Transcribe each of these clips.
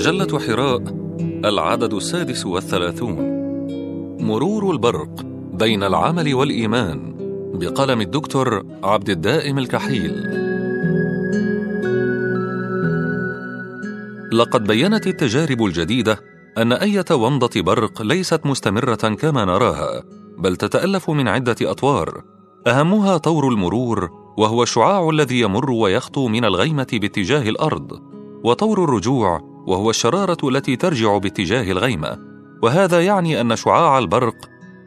مجلة حراء العدد السادس والثلاثون. مرور البرق بين العمل والإيمان بقلم الدكتور عبد الدائم الكحيل. لقد بينت التجارب الجديدة أن أية ومضة برق ليست مستمرة كما نراها بل تتألف من عدة أطوار. أهمها طور المرور وهو الشعاع الذي يمر ويخطو من الغيمة باتجاه الأرض وطور الرجوع وهو الشرارة التي ترجع باتجاه الغيمة وهذا يعني أن شعاع البرق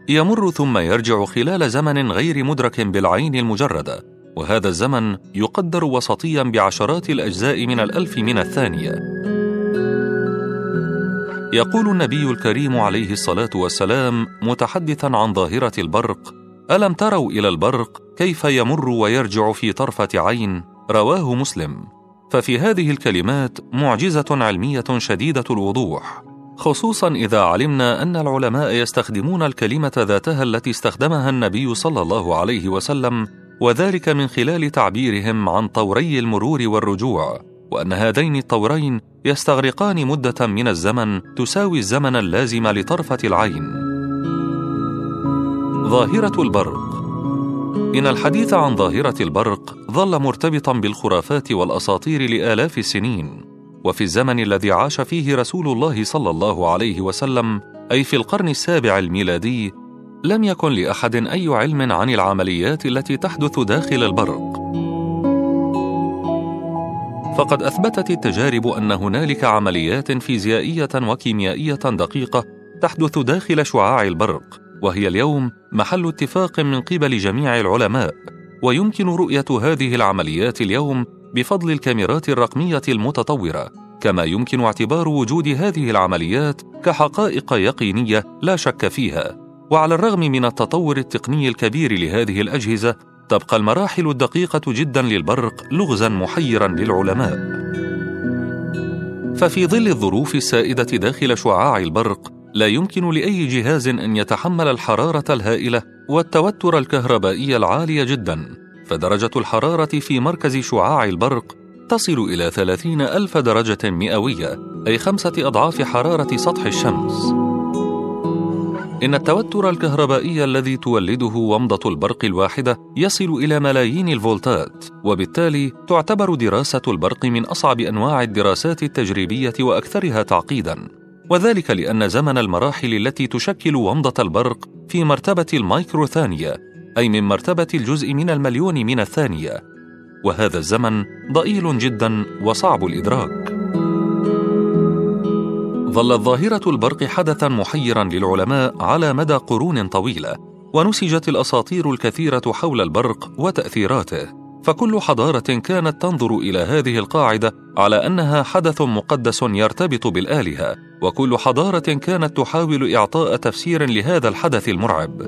يمر ثم يرجع خلال زمن غير مدرك بالعين المجردة وهذا الزمن يقدر وسطيا بعشرات الأجزاء من الألف من الثانية. يقول النبي الكريم عليه الصلاة والسلام متحدثا عن ظاهرة البرق ألم تروا إلى البرق كيف يمر ويرجع في طرفة عين؟ رواه مسلم. ففي هذه الكلمات معجزة علمية شديدة الوضوح خصوصا إذا علمنا أن العلماء يستخدمون الكلمة ذاتها التي استخدمها النبي صلى الله عليه وسلم وذلك من خلال تعبيرهم عن طوري المرور والرجوع وأن هذين الطورين يستغرقان مدة من الزمن تساوي الزمن اللازم لطرفة العين. ظاهرة البرق إن الحديث عن ظاهرة البرق ظل مرتبطا بالخرافات والأساطير لآلاف السنين، وفي الزمن الذي عاش فيه رسول الله صلى الله عليه وسلم أي في القرن السابع الميلادي، لم يكن لأحد أي علم عن العمليات التي تحدث داخل البرق. فقد أثبتت التجارب أن هنالك عمليات فيزيائية وكيميائية دقيقة تحدث داخل شعاع البرق، وهي اليوم محل اتفاق من قبل جميع العلماء ويمكن رؤية هذه العمليات اليوم بفضل الكاميرات الرقمية المتطورة كما يمكن اعتبار وجود هذه العمليات كحقائق يقينية لا شك فيها. وعلى الرغم من التطور التقني الكبير لهذه الأجهزة تبقى المراحل الدقيقة جدا للبرق لغزا محيرا للعلماء. ففي ظل الظروف السائدة داخل شعاع البرق لا يمكن لأي جهاز أن يتحمل الحرارة الهائلة والتوتر الكهربائي العالي جدا. فدرجة الحرارة في مركز شعاع البرق تصل إلى ثلاثين ألف درجة مئوية أي خمسة أضعاف حرارة سطح الشمس. إن التوتر الكهربائي الذي تولده ومضة البرق الواحدة يصل إلى ملايين الفولتات وبالتالي تعتبر دراسة البرق من أصعب أنواع الدراسات التجريبية وأكثرها تعقيدا. وذلك لأن زمن المراحل التي تشكل ومضة البرق في مرتبة المايكرو ثانية أي من مرتبة الجزء من المليون من الثانية. وهذا الزمن ضئيل جدا وصعب الإدراك. ظلت ظاهرة البرق حدثا محيرا للعلماء على مدى قرون طويلة ونسجت الأساطير الكثيرة حول البرق وتأثيراته. فكل حضارة كانت تنظر إلى هذه القاعدة على أنها حدث مقدس يرتبط بالآلهة وكل حضارة كانت تحاول إعطاء تفسير لهذا الحدث المرعب.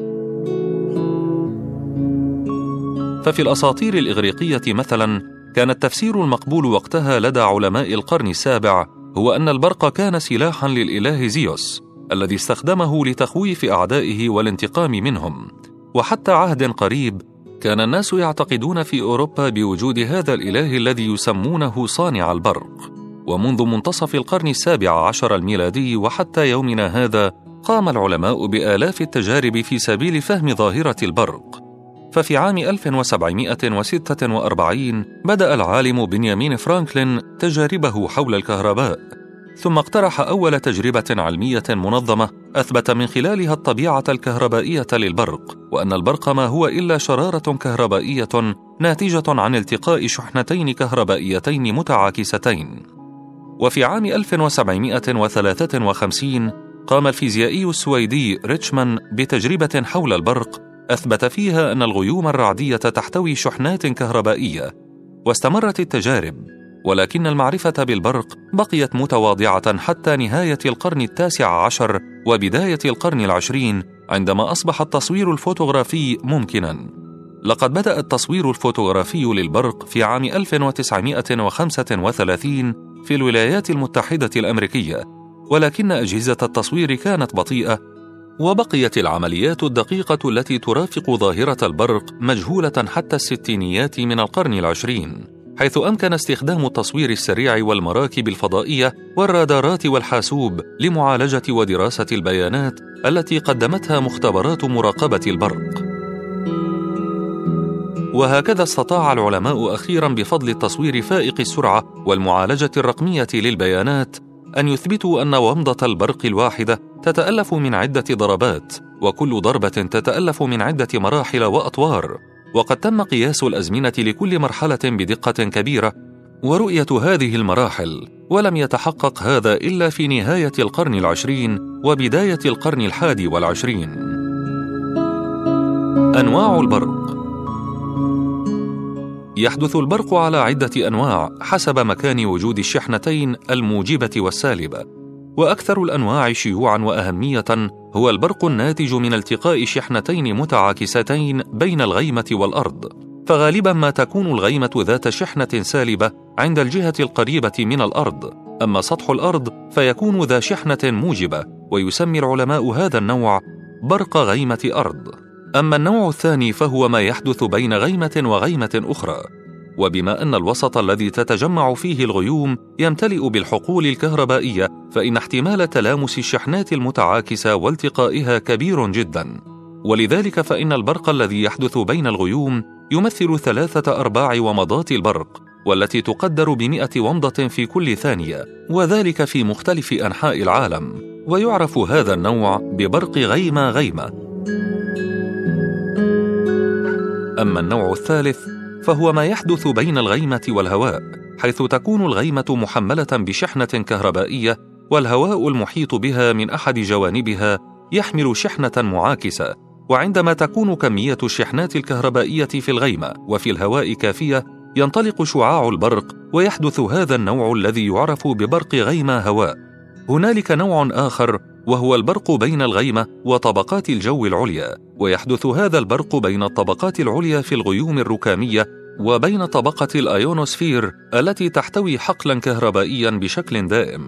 ففي الأساطير الإغريقية مثلا كان التفسير المقبول وقتها لدى علماء القرن السابع هو أن البرق كان سلاحا للإله زيوس الذي استخدمه لتخويف أعدائه والانتقام منهم. وحتى عهد قريب كان الناس يعتقدون في أوروبا بوجود هذا الإله الذي يسمونه صانع البرق. ومنذ منتصف القرن السابع عشر الميلادي وحتى يومنا هذا قام العلماء بآلاف التجارب في سبيل فهم ظاهرة البرق. ففي عام 1746 بدأ العالم بنيامين فرانكلين تجاربه حول الكهرباء. ثم اقترح أول تجربة علمية منظمة أثبت من خلالها الطبيعة الكهربائية للبرق وأن البرق ما هو إلا شرارة كهربائية ناتجة عن التقاء شحنتين كهربائيتين متعاكستين. وفي عام 1753 قام الفيزيائي السويدي ريتشمان بتجربة حول البرق أثبت فيها أن الغيوم الرعدية تحتوي شحنات كهربائية واستمرت التجارب. ولكن المعرفة بالبرق بقيت متواضعة حتى نهاية القرن التاسع عشر وبداية القرن العشرين عندما أصبح التصوير الفوتوغرافي ممكنا. لقد بدأ التصوير الفوتوغرافي للبرق في عام 1935 في الولايات المتحدة الأمريكية، ولكن أجهزة التصوير كانت بطيئة وبقيت العمليات الدقيقة التي ترافق ظاهرة البرق مجهولة حتى الستينيات من القرن العشرين. حيث أمكن استخدام التصوير السريع والمراكب الفضائية والرادارات والحاسوب لمعالجة ودراسة البيانات التي قدمتها مختبرات مراقبة البرق. وهكذا استطاع العلماء أخيرا بفضل التصوير فائق السرعة والمعالجة الرقمية للبيانات أن يثبتوا أن ومضة البرق الواحدة تتألف من عدة ضربات، وكل ضربة تتألف من عدة مراحل وأطوار، وقد تم قياس الأزمنة لكل مرحلة بدقة كبيرة ورؤية هذه المراحل ولم يتحقق هذا إلا في نهاية القرن العشرين وبداية القرن الحادي والعشرين. أنواع البرق يحدث البرق على عدة أنواع حسب مكان وجود الشحنتين الموجبة والسالبة. وأكثر الأنواع شيوعا وأهمية هو البرق الناتج من التقاء شحنتين متعاكستين بين الغيمة والأرض. فغالبا ما تكون الغيمة ذات شحنة سالبة عند الجهة القريبة من الأرض. أما سطح الأرض فيكون ذا شحنة موجبة ويسمي العلماء هذا النوع برق غيمة أرض. أما النوع الثاني فهو ما يحدث بين غيمة وغيمة أخرى. وبما أن الوسط الذي تتجمع فيه الغيوم يمتلئ بالحقول الكهربائية فإن احتمال تلامس الشحنات المتعاكسه والتقائها كبير جدا. ولذلك فإن البرق الذي يحدث بين الغيوم يمثل ثلاثة أرباع ومضات البرق والتي تقدر بمئة ومضة في كل ثانية وذلك في مختلف أنحاء العالم. ويعرف هذا النوع ببرق غيمة غيمة. أما النوع الثالث فهو ما يحدث بين الغيمة والهواء حيث تكون الغيمة محملة بشحنة كهربائية والهواء المحيط بها من أحد جوانبها يحمل شحنة معاكسة. وعندما تكون كمية الشحنات الكهربائية في الغيمة وفي الهواء كافية ينطلق شعاع البرق ويحدث هذا النوع الذي يعرف ببرق غيمة هواء. هنالك نوع آخر وهو البرق بين الغيمة وطبقات الجو العليا ويحدث هذا البرق بين الطبقات العليا في الغيوم الركامية وبين طبقة الأيونوسفير التي تحتوي حقلا كهربائيا بشكل دائم.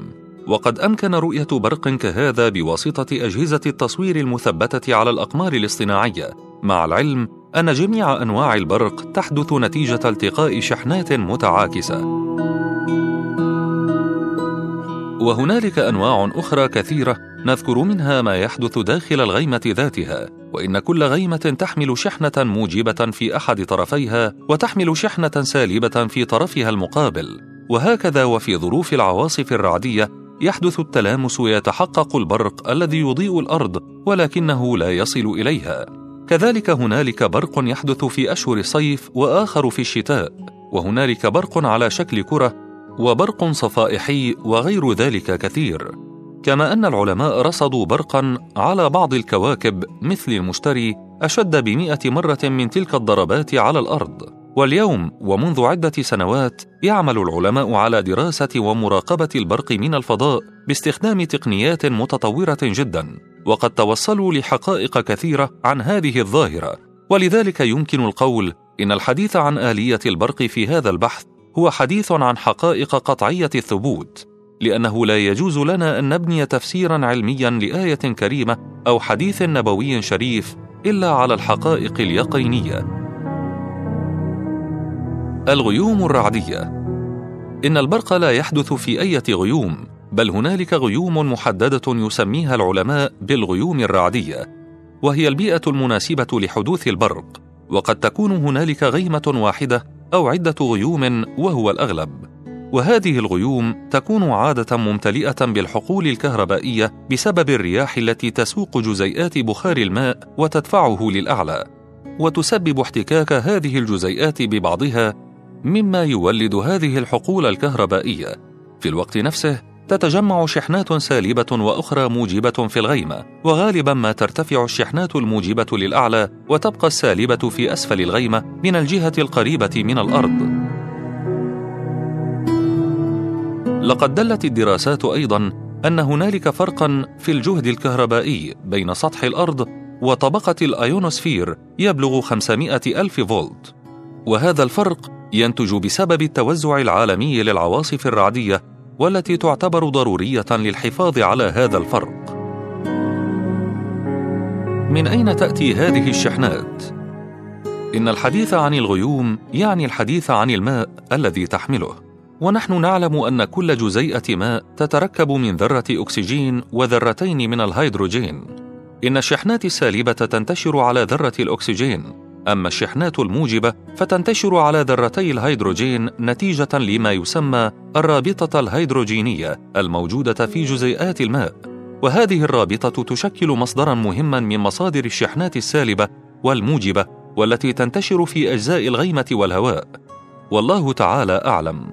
وقد أمكن رؤية برق كهذا بواسطة أجهزة التصوير المثبتة على الأقمار الاصطناعية. مع العلم أن جميع أنواع البرق تحدث نتيجة التقاء شحنات متعاكسة. وهنالك أنواع أخرى كثيرة نذكر منها ما يحدث داخل الغيمة ذاتها وإن كل غيمة تحمل شحنة موجبة في أحد طرفيها وتحمل شحنة سالبة في طرفها المقابل. وهكذا وفي ظروف العواصف الرعدية يحدث التلامس ويتحقق البرق الذي يضيء الأرض ولكنه لا يصل إليها. كذلك هنالك برق يحدث في أشهر الصيف وآخر في الشتاء وهنالك برق على شكل كرة وبرق صفائحي وغير ذلك كثير كما أن العلماء رصدوا برقا على بعض الكواكب مثل المشتري أشد بمئة مرة من تلك الضربات على الأرض. واليوم ومنذ عدة سنوات يعمل العلماء على دراسة ومراقبة البرق من الفضاء باستخدام تقنيات متطورة جدا وقد توصلوا لحقائق كثيرة عن هذه الظاهرة. ولذلك يمكن القول إن الحديث عن آلية البرق في هذا البحث هو حديث عن حقائق قطعية الثبوت لأنه لا يجوز لنا أن نبني تفسيرا علميا لآية كريمة أو حديث نبوي شريف إلا على الحقائق اليقينية. الغيوم الرعدية. إن البرق لا يحدث في إيه غيوم بل هنالك غيوم محددة يسميها العلماء بالغيوم الرعدية وهي البيئة المناسبة لحدوث البرق وقد تكون هنالك غيمة واحدة أو عدة غيوم وهو الأغلب. وهذه الغيوم تكون عادة ممتلئة بالحقول الكهربائية بسبب الرياح التي تسوق جزيئات بخار الماء وتدفعه للأعلى. وتسبب احتكاك هذه الجزيئات ببعضها مما يولد هذه الحقول الكهربائية. في الوقت نفسه تتجمع شحنات سالبة وأخرى موجبة في الغيمة وغالبا ما ترتفع الشحنات الموجبة للأعلى وتبقى السالبة في أسفل الغيمة من الجهة القريبة من الأرض. لقد دلت الدراسات أيضا أن هنالك فرقا في الجهد الكهربائي بين سطح الأرض وطبقة الأيونوسفير يبلغ 500 ألف فولت. وهذا الفرق ينتج بسبب التوزع العالمي للعواصف الرعدية والتي تعتبر ضرورية للحفاظ على هذا الفرق. من أين تأتي هذه الشحنات؟ إن الحديث عن الغيوم يعني الحديث عن الماء الذي تحمله. ونحن نعلم أن كل جزيئة ماء تتركب من ذرة أكسجين وذرتين من الهيدروجين. إن الشحنات السالبة تنتشر على ذرة الأكسجين أما الشحنات الموجبة فتنتشر على ذرتي الهيدروجين نتيجة لما يسمى الرابطة الهيدروجينية الموجودة في جزيئات الماء. وهذه الرابطة تشكل مصدرا مهما من مصادر الشحنات السالبة والموجبة والتي تنتشر في أجزاء الغيمة والهواء. والله تعالى أعلم.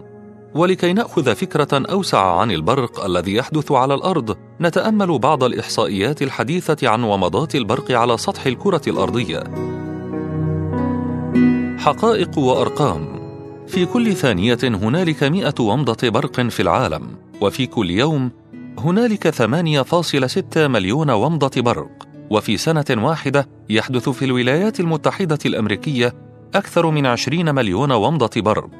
ولكي نأخذ فكرة أوسع عن البرق الذي يحدث على الأرض نتأمل بعض الإحصائيات الحديثة عن ومضات البرق على سطح الكرة الأرضية. حقائق وأرقام. في كل ثانية هنالك مئة ومضة برق في العالم وفي كل يوم هنالك 8.6 مليون ومضة برق. وفي سنة واحدة يحدث في الولايات المتحدة الأمريكية أكثر من 20 مليون ومضة برق.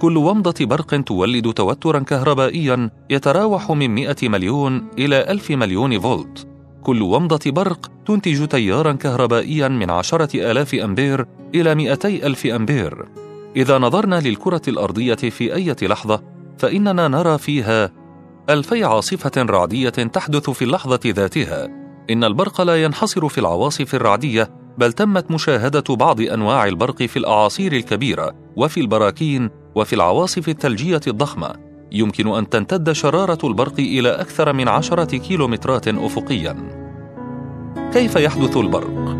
كل ومضة برق تولد توترا كهربائيا يتراوح من 100 مليون إلى 1000 مليون فولت. كل ومضة برق تنتج تيارا كهربائيا من عشرة آلاف أمبير إلى مئتي ألف أمبير. إذا نظرنا للكرة الأرضية في أي لحظة فإننا نرى فيها ألفي عاصفة رعدية تحدث في اللحظة ذاتها. إن البرق لا ينحصر في العواصف الرعدية بل تمت مشاهدة بعض أنواع البرق في الأعاصير الكبيرة وفي البراكين وفي العواصف الثلجية الضخمة. يمكن أن تمتد شرارة البرق إلى أكثر من عشرة كيلومترات أفقياً. كيف يحدث البرق؟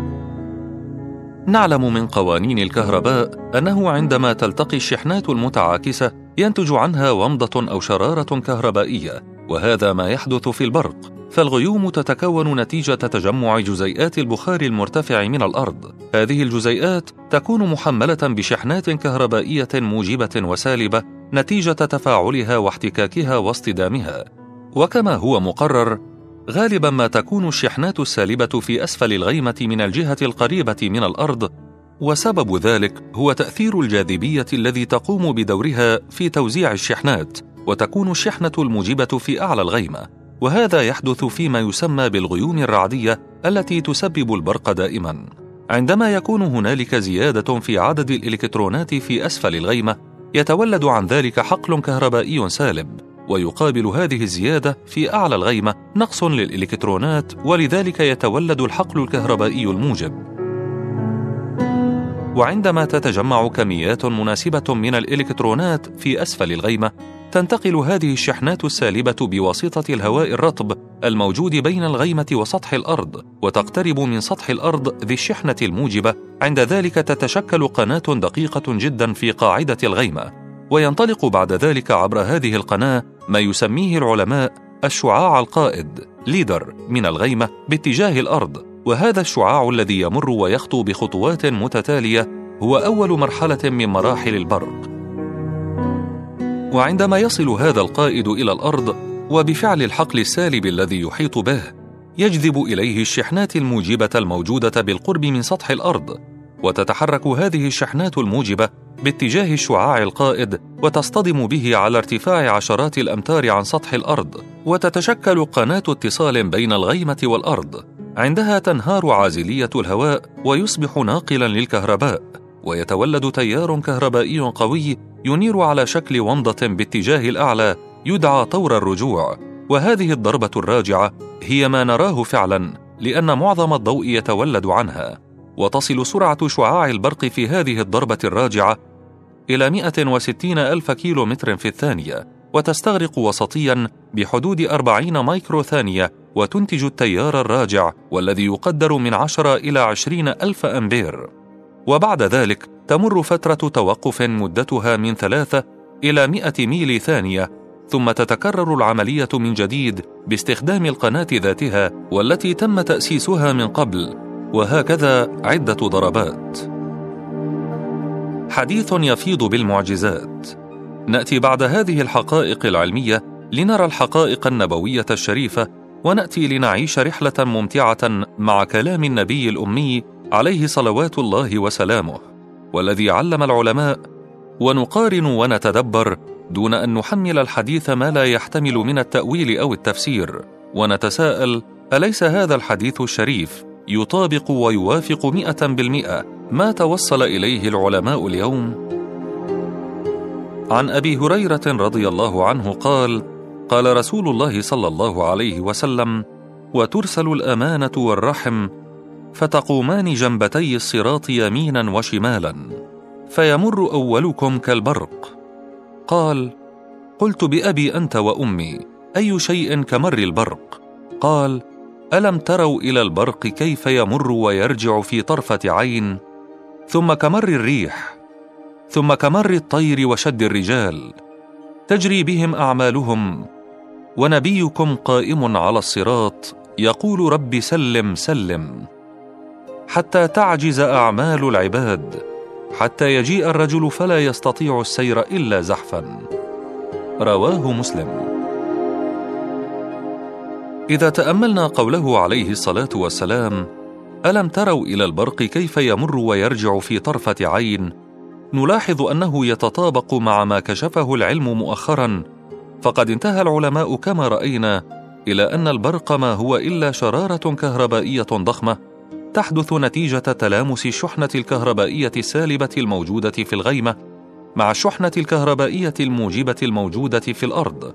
نعلم من قوانين الكهرباء أنه عندما تلتقي الشحنات المتعاكسة ينتج عنها ومضة أو شرارة كهربائية، وهذا ما يحدث في البرق، فالغيوم تتكون نتيجة تجمع جزيئات البخار المرتفع من الأرض. هذه الجزيئات تكون محملة بشحنات كهربائية موجبة وسالبة نتيجة تفاعلها واحتكاكها واصطدامها. وكما هو مقرر، غالبا ما تكون الشحنات السالبة في أسفل الغيمة من الجهة القريبة من الأرض، وسبب ذلك هو تأثير الجاذبية الذي تقوم بدورها في توزيع الشحنات، وتكون الشحنة الموجبة في أعلى الغيمة. وهذا يحدث فيما يسمى بالغيوم الرعدية التي تسبب البرق دائما عندما يكون هنالك زيادة في عدد الإلكترونات في أسفل الغيمة يتولد عن ذلك حقل كهربائي سالب ويقابل هذه الزيادة في أعلى الغيمة نقص للإلكترونات ولذلك يتولد الحقل الكهربائي الموجب. وعندما تتجمع كميات مناسبة من الإلكترونات في أسفل الغيمة تنتقل هذه الشحنات السالبة بواسطة الهواء الرطب الموجود بين الغيمة وسطح الأرض وتقترب من سطح الأرض ذي الشحنة الموجبة عند ذلك تتشكل قناة دقيقة جدا في قاعدة الغيمة. وينطلق بعد ذلك عبر هذه القناة ما يسميه العلماء الشعاع القائد ليدر من الغيمة باتجاه الأرض. وهذا الشعاع الذي يمر ويخطو بخطوات متتالية هو أول مرحلة من مراحل البرق. وعندما يصل هذا القائد إلى الأرض وبفعل الحقل السالب الذي يحيط به يجذب إليه الشحنات الموجبة الموجودة بالقرب من سطح الأرض. وتتحرك هذه الشحنات الموجبة باتجاه الشعاع القائد وتصطدم به على ارتفاع عشرات الأمتار عن سطح الأرض. وتتشكل قناة اتصال بين الغيمة والأرض. عندها تنهار عازلية الهواء ويصبح ناقلا للكهرباء. ويتولد تيار كهربائي قوي ينير على شكل ومضة باتجاه الأعلى يدعى طور الرجوع وهذه الضربة الراجعة هي ما نراه فعلا لأن معظم الضوء يتولد عنها. وتصل سرعة شعاع البرق في هذه الضربة الراجعة إلى 160 ألف كيلو متر في الثانية وتستغرق وسطيا بحدود 40 مايكرو ثانية وتنتج التيار الراجع والذي يقدر من 10 إلى 20 ألف أمبير. وبعد ذلك تمر فترة توقف مدتها من ثلاثة إلى مئة ميل ثانية ثم تتكرر العملية من جديد باستخدام القناة ذاتها والتي تم تأسيسها من قبل وهكذا عدة ضربات. حديث يفيض بالمعجزات. نأتي بعد هذه الحقائق العلمية لنرى الحقائق النبوية الشريفة ونأتي لنعيش رحلة ممتعة مع كلام النبي الأمي عليه صلوات الله وسلامه والذي علم العلماء ونقارن ونتدبر دون أن نحمل الحديث ما لا يحتمل من التأويل أو التفسير. ونتساءل أليس هذا الحديث الشريف؟ يطابق ويوافق مئة بالمئة. ما توصل إليه العلماء اليوم؟ عن أبي هريرة رضي الله عنه قال قال رسول الله صلى الله عليه وسلم وترسل الأمانة والرحم فتقومان جنبتي الصراط يمينا وشمالا فيمر أولكم كالبرق. قال قلت بأبي أنت وأمي أي شيء كمر البرق؟ قال ألم تروا إلى البرق كيف يمر ويرجع في طرفة عين؟ ثم كمر الريح ثم كمر الطير وشد الرجال. تجري بهم أعمالهم ونبيكم قائم على الصراط يقول رب سلم سلم حتى تعجز أعمال العباد. حتى يجيء الرجل فلا يستطيع السير إلا زحفا. رواه مسلم. إذا تأملنا قوله عليه الصلاة والسلام ألم تروا إلى البرق كيف يمر ويرجع في طرفة عين؟ نلاحظ أنه يتطابق مع ما كشفه العلم مؤخرا. فقد انتهى العلماء كما رأينا إلى أن البرق ما هو إلا شرارة كهربائية ضخمة. تحدث نتيجة تلامس الشحنة الكهربائية السالبة الموجودة في الغيمة مع الشحنة الكهربائية الموجبة الموجودة في الأرض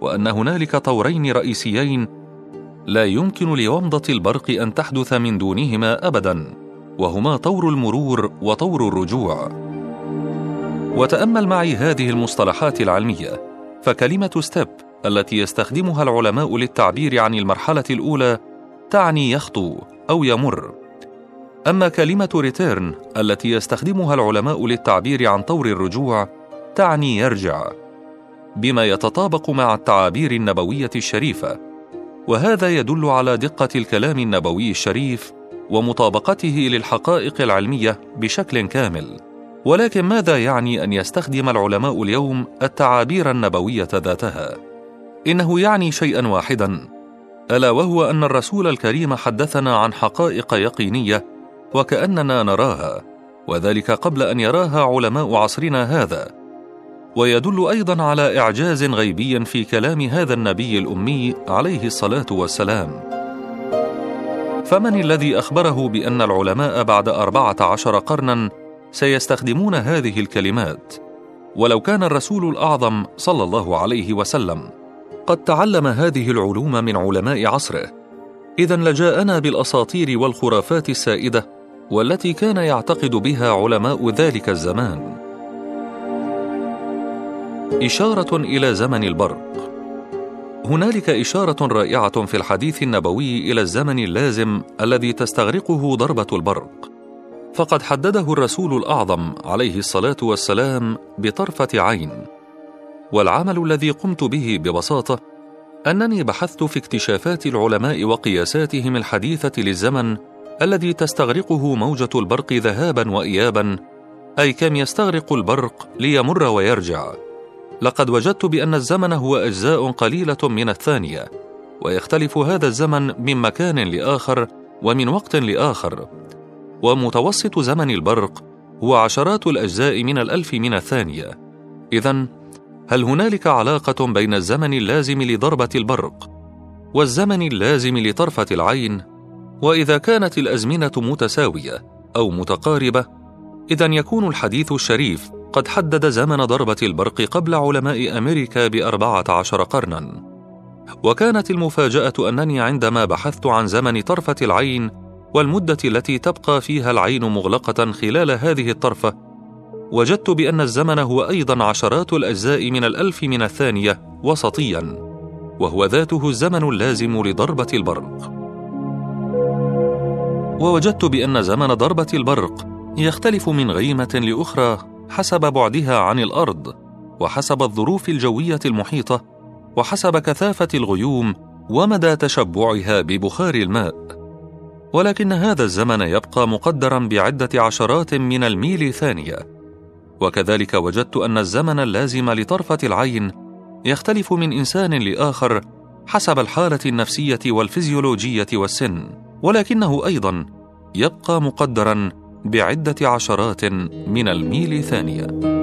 وأن هنالك طورين رئيسيين لا يمكن لومضة البرق أن تحدث من دونهما أبدا وهما طور المرور وطور الرجوع. وتأمل معي هذه المصطلحات العلمية فكلمة step التي يستخدمها العلماء للتعبير عن المرحلة الأولى تعني يخطو. أو يمر. أما كلمة return التي يستخدمها العلماء للتعبير عن طور الرجوع تعني يرجع بما يتطابق مع التعابير النبوية الشريفة. وهذا يدل على دقة الكلام النبوي الشريف ومطابقته للحقائق العلمية بشكل كامل. ولكن ماذا يعني أن يستخدم العلماء اليوم التعابير النبوية ذاتها؟ إنه يعني شيئا واحدا. ألا وهو أن الرسول الكريم حدثنا عن حقائق يقينية وكأننا نراها وذلك قبل أن يراها علماء عصرنا هذا. ويدل أيضا على إعجاز غيبي في كلام هذا النبي الأمي عليه الصلاة والسلام. فمن الذي أخبره بأن العلماء بعد أربعة عشر قرنا سيستخدمون هذه الكلمات؟ ولو كان الرسول الأعظم صلى الله عليه وسلم. قد تعلم هذه العلوم من علماء عصره. اذا لجاءنا بالأساطير والخرافات السائدة والتي كان يعتقد بها علماء ذلك الزمان. إشارة إلى زمن البرق. هنالك إشارة رائعة في الحديث النبوي إلى الزمن اللازم الذي تستغرقه ضربة البرق. فقد حدده الرسول الأعظم عليه الصلاة والسلام بطرفة عين. والعمل الذي قمت به ببساطة أنني بحثت في اكتشافات العلماء وقياساتهم الحديثة للزمن الذي تستغرقه موجة البرق ذهابا وإيابا أي كم يستغرق البرق ليمر ويرجع. لقد وجدت بأن الزمن هو أجزاء قليلة من الثانية ويختلف هذا الزمن من مكان لآخر ومن وقت لآخر. ومتوسط زمن البرق هو عشرات الأجزاء من الألف من الثانية. إذا هل هنالك علاقة بين الزمن اللازم لضربة البرق والزمن اللازم لطرفة العين؟ وإذا كانت الأزمنة متساوية أو متقاربة، إذا يكون الحديث الشريف قد حدد زمن ضربة البرق قبل علماء أمريكا بأربعة عشر قرنا وكانت المفاجأة أنني عندما بحثت عن زمن طرفة العين والمدة التي تبقى فيها العين مغلقة خلال هذه الطرفة وجدت بأن الزمن هو أيضا عشرات الأجزاء من الألف من الثانية وسطيا وهو ذاته الزمن اللازم لضربة البرق. ووجدت بأن زمن ضربة البرق يختلف من غيمة لأخرى حسب بعدها عن الأرض وحسب الظروف الجوية المحيطة وحسب كثافة الغيوم ومدى تشبعها ببخار الماء. ولكن هذا الزمن يبقى مقدرا بعدة عشرات من الميل ثانية وكذلك وجدت أن الزمن اللازم لطرفة العين يختلف من إنسان لآخر حسب الحالة النفسية والفيزيولوجية والسن ولكنه أيضا يبقى مقدرا بعدة عشرات من الميل ثانية.